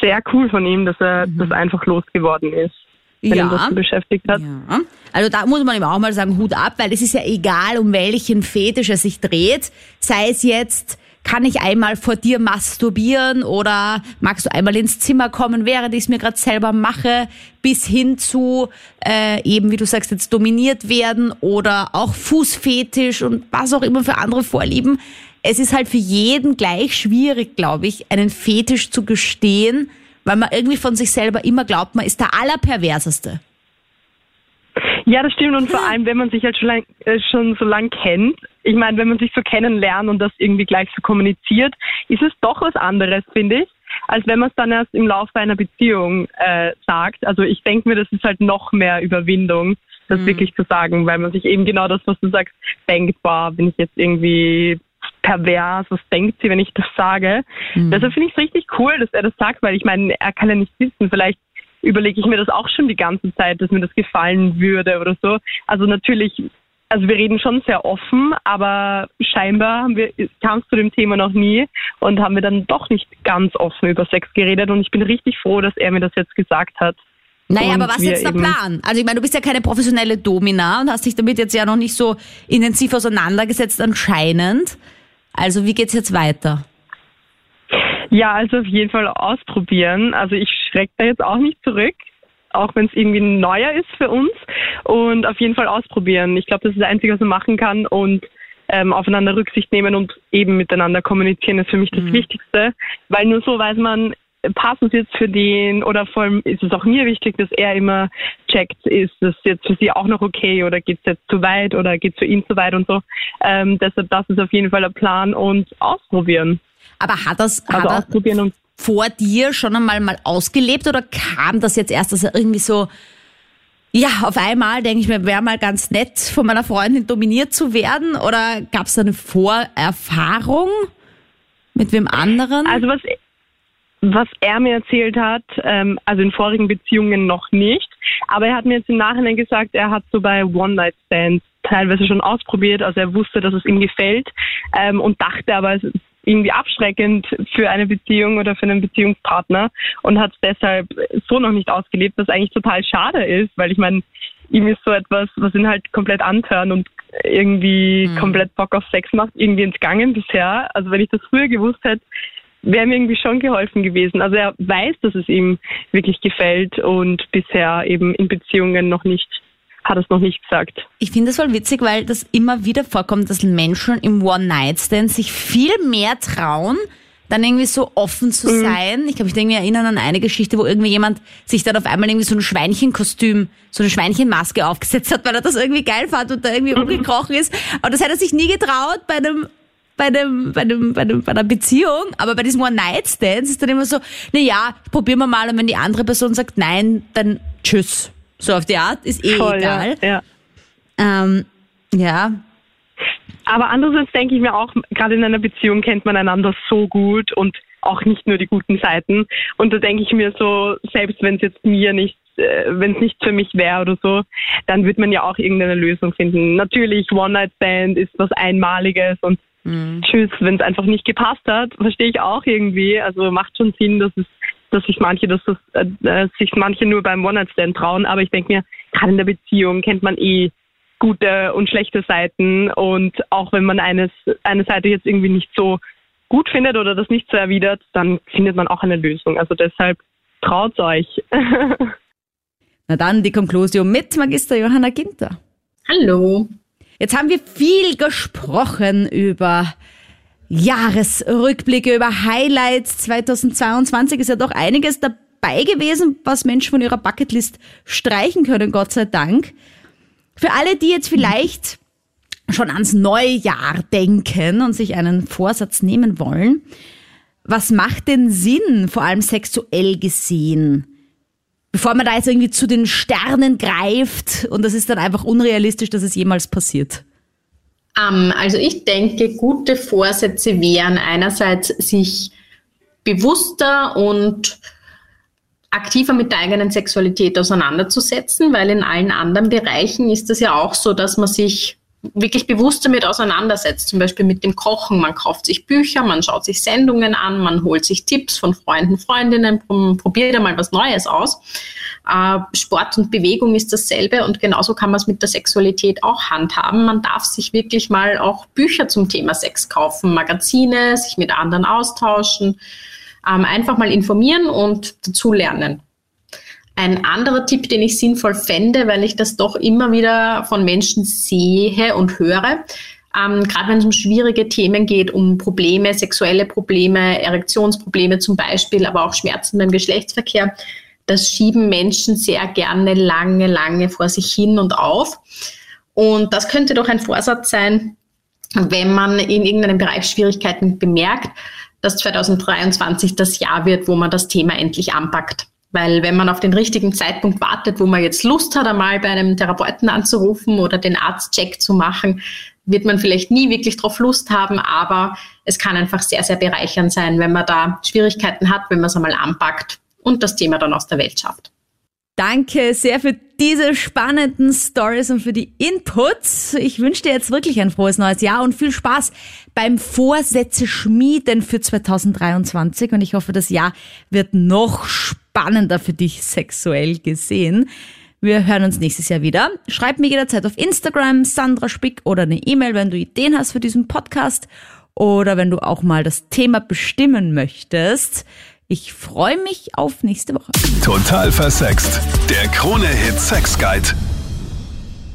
[SPEAKER 8] sehr cool von ihm, dass er mhm. das einfach losgeworden ist. Wenn ja. das so beschäftigt hat. Ja.
[SPEAKER 2] Also da muss man ihm auch mal sagen, Hut ab, weil es ist ja egal, um welchen Fetisch er sich dreht. Sei es jetzt, kann ich einmal vor dir masturbieren oder magst du einmal ins Zimmer kommen, während ich es mir gerade selber mache, bis hin zu äh, eben, wie du sagst, jetzt dominiert werden oder auch Fußfetisch und was auch immer für andere Vorlieben es ist halt für jeden gleich schwierig, glaube ich, einen Fetisch zu gestehen, weil man irgendwie von sich selber immer glaubt, man ist der Allerperverseste.
[SPEAKER 8] Ja, das stimmt. Und vor allem, wenn man sich halt schon, lang, äh, schon so lang kennt, ich meine, wenn man sich so kennenlernt und das irgendwie gleich so kommuniziert, ist es doch was anderes, finde ich, als wenn man es dann erst im Laufe einer Beziehung äh, sagt. Also ich denke mir, das ist halt noch mehr Überwindung, das mhm. wirklich zu sagen, weil man sich eben genau das, was du sagst, denkt, boah, bin ich jetzt irgendwie pervers, was denkt sie, wenn ich das sage. Mhm. Deshalb finde ich es richtig cool, dass er das sagt, weil ich meine, er kann ja nicht wissen, vielleicht überlege ich mir das auch schon die ganze Zeit, dass mir das gefallen würde oder so. Also natürlich, also wir reden schon sehr offen, aber scheinbar haben wir, kam es zu dem Thema noch nie und haben wir dann doch nicht ganz offen über Sex geredet und ich bin richtig froh, dass er mir das jetzt gesagt hat.
[SPEAKER 2] Naja, aber was ist jetzt der Plan? Also ich meine, du bist ja keine professionelle Domina und hast dich damit jetzt ja noch nicht so intensiv auseinandergesetzt anscheinend. Also wie geht's jetzt weiter?
[SPEAKER 8] Ja, also auf jeden Fall ausprobieren. Also ich schrecke da jetzt auch nicht zurück, auch wenn es irgendwie neuer ist für uns. Und auf jeden Fall ausprobieren. Ich glaube, das ist das Einzige, was man machen kann. Und ähm, aufeinander Rücksicht nehmen und eben miteinander kommunizieren ist für mich das mhm. Wichtigste. Weil nur so weiß man, passt es jetzt für den oder vor allem ist es auch mir wichtig, dass er immer checkt, ist es jetzt für sie auch noch okay oder geht es jetzt zu weit oder geht es für ihn zu weit und so. Ähm, deshalb, das ist auf jeden Fall der Plan und ausprobieren.
[SPEAKER 2] Aber hat das also hat ausprobieren und vor dir schon einmal mal ausgelebt oder kam das jetzt erst, dass er irgendwie so ja, auf einmal denke ich mir, wäre mal ganz nett, von meiner Freundin dominiert zu werden oder gab es da eine Vorerfahrung mit wem anderen?
[SPEAKER 8] Also was was er mir erzählt hat, ähm, also in vorigen Beziehungen noch nicht, aber er hat mir jetzt im Nachhinein gesagt, er hat so bei One-Night-Stands teilweise schon ausprobiert, also er wusste, dass es ihm gefällt ähm, und dachte aber, es ist irgendwie abschreckend für eine Beziehung oder für einen Beziehungspartner und hat es deshalb so noch nicht ausgelebt, was eigentlich total schade ist, weil ich meine, ihm ist so etwas, was ihn halt komplett antören und irgendwie mhm. komplett Bock auf Sex macht, irgendwie entgangen bisher. Also wenn ich das früher gewusst hätte, wäre mir irgendwie schon geholfen gewesen. Also er weiß, dass es ihm wirklich gefällt und bisher eben in Beziehungen noch nicht hat es noch nicht gesagt.
[SPEAKER 2] Ich finde das voll witzig, weil das immer wieder vorkommt, dass Menschen im One-Night-Stand sich viel mehr trauen, dann irgendwie so offen zu mhm. sein. Ich kann mich irgendwie erinnern an eine Geschichte, wo irgendwie jemand sich dann auf einmal irgendwie so ein Schweinchenkostüm, so eine Schweinchenmaske aufgesetzt hat, weil er das irgendwie geil fand und da irgendwie mhm. rumgekrochen ist. Aber das hätte er sich nie getraut bei einem bei, einem, bei, einem, bei, einem, bei einer Beziehung, aber bei diesem One-Night-Stand ist dann immer so, na ja, probieren wir mal und wenn die andere Person sagt nein, dann tschüss. So auf die Art, ist eh Voll, egal. Ja. Ja. Ähm, ja.
[SPEAKER 8] Aber andererseits denke ich mir auch, gerade in einer Beziehung kennt man einander so gut und auch nicht nur die guten Seiten. Und da denke ich mir so, selbst wenn es jetzt mir nicht äh, wenn es nicht für mich wäre oder so, dann wird man ja auch irgendeine Lösung finden. Natürlich, One-Night-Stand ist was Einmaliges und Mhm. Tschüss, wenn es einfach nicht gepasst hat, verstehe ich auch irgendwie. Also macht schon Sinn, dass es, dass sich manche, dass das, äh, sich manche nur beim One-Night-Stand trauen. Aber ich denke mir, gerade in der Beziehung kennt man eh gute und schlechte Seiten und auch wenn man eines, eine Seite jetzt irgendwie nicht so gut findet oder das nicht so erwidert, dann findet man auch eine Lösung. Also deshalb traut euch.
[SPEAKER 2] Na dann die Konklusion mit Magister Johanna Ginter.
[SPEAKER 5] Hallo.
[SPEAKER 2] Jetzt haben wir viel gesprochen über Jahresrückblicke, über Highlights. 2022 ist ja doch einiges dabei gewesen, was Menschen von ihrer Bucketlist streichen können, Gott sei Dank. Für alle, die jetzt vielleicht schon ans neue Jahr denken und sich einen Vorsatz nehmen wollen, was macht denn Sinn, vor allem sexuell gesehen? Bevor man da jetzt irgendwie zu den Sternen greift und das ist dann einfach unrealistisch, dass es jemals passiert.
[SPEAKER 5] Um, ähm, also ich denke, gute Vorsätze wären einerseits sich bewusster und aktiver mit der eigenen Sexualität auseinanderzusetzen, weil in allen anderen Bereichen ist es ja auch so, dass man sich wirklich bewusst damit auseinandersetzt, zum Beispiel mit dem Kochen. Man kauft sich Bücher, man schaut sich Sendungen an, man holt sich Tipps von Freunden, Freundinnen, probiert einmal was Neues aus. Äh, Sport und Bewegung ist dasselbe und genauso kann man es mit der Sexualität auch handhaben. Man darf sich wirklich mal auch Bücher zum Thema Sex kaufen, Magazine, sich mit anderen austauschen, ähm, einfach mal informieren und dazu lernen. Ein anderer Tipp, den ich sinnvoll fände, weil ich das doch immer wieder von Menschen sehe und höre, ähm, gerade wenn es um schwierige Themen geht, um Probleme, sexuelle Probleme, Erektionsprobleme zum Beispiel, aber auch Schmerzen beim Geschlechtsverkehr, das schieben Menschen sehr gerne lange, lange vor sich hin und auf. Und das könnte doch ein Vorsatz sein, wenn man in irgendeinem Bereich Schwierigkeiten bemerkt, dass 2023 das Jahr wird, wo man das Thema endlich anpackt. Weil wenn man auf den richtigen Zeitpunkt wartet, wo man jetzt Lust hat, einmal bei einem Therapeuten anzurufen oder den Arztcheck zu machen, wird man vielleicht nie wirklich drauf Lust haben, aber es kann einfach sehr, sehr bereichernd sein, wenn man da Schwierigkeiten hat, wenn man es einmal anpackt und das Thema dann aus der Welt schafft.
[SPEAKER 2] Danke sehr für diese spannenden Stories und für die Inputs. Ich wünsche dir jetzt wirklich ein frohes neues Jahr und viel Spaß beim Vorsätze schmieden für 2023 und ich hoffe, das Jahr wird noch spannender für dich sexuell gesehen. Wir hören uns nächstes Jahr wieder. Schreib mir jederzeit auf Instagram Sandra Spick oder eine E-Mail, wenn du Ideen hast für diesen Podcast oder wenn du auch mal das Thema bestimmen möchtest. Ich freue mich auf nächste Woche.
[SPEAKER 1] Total versext. Der Krone-Hit Sex Guide.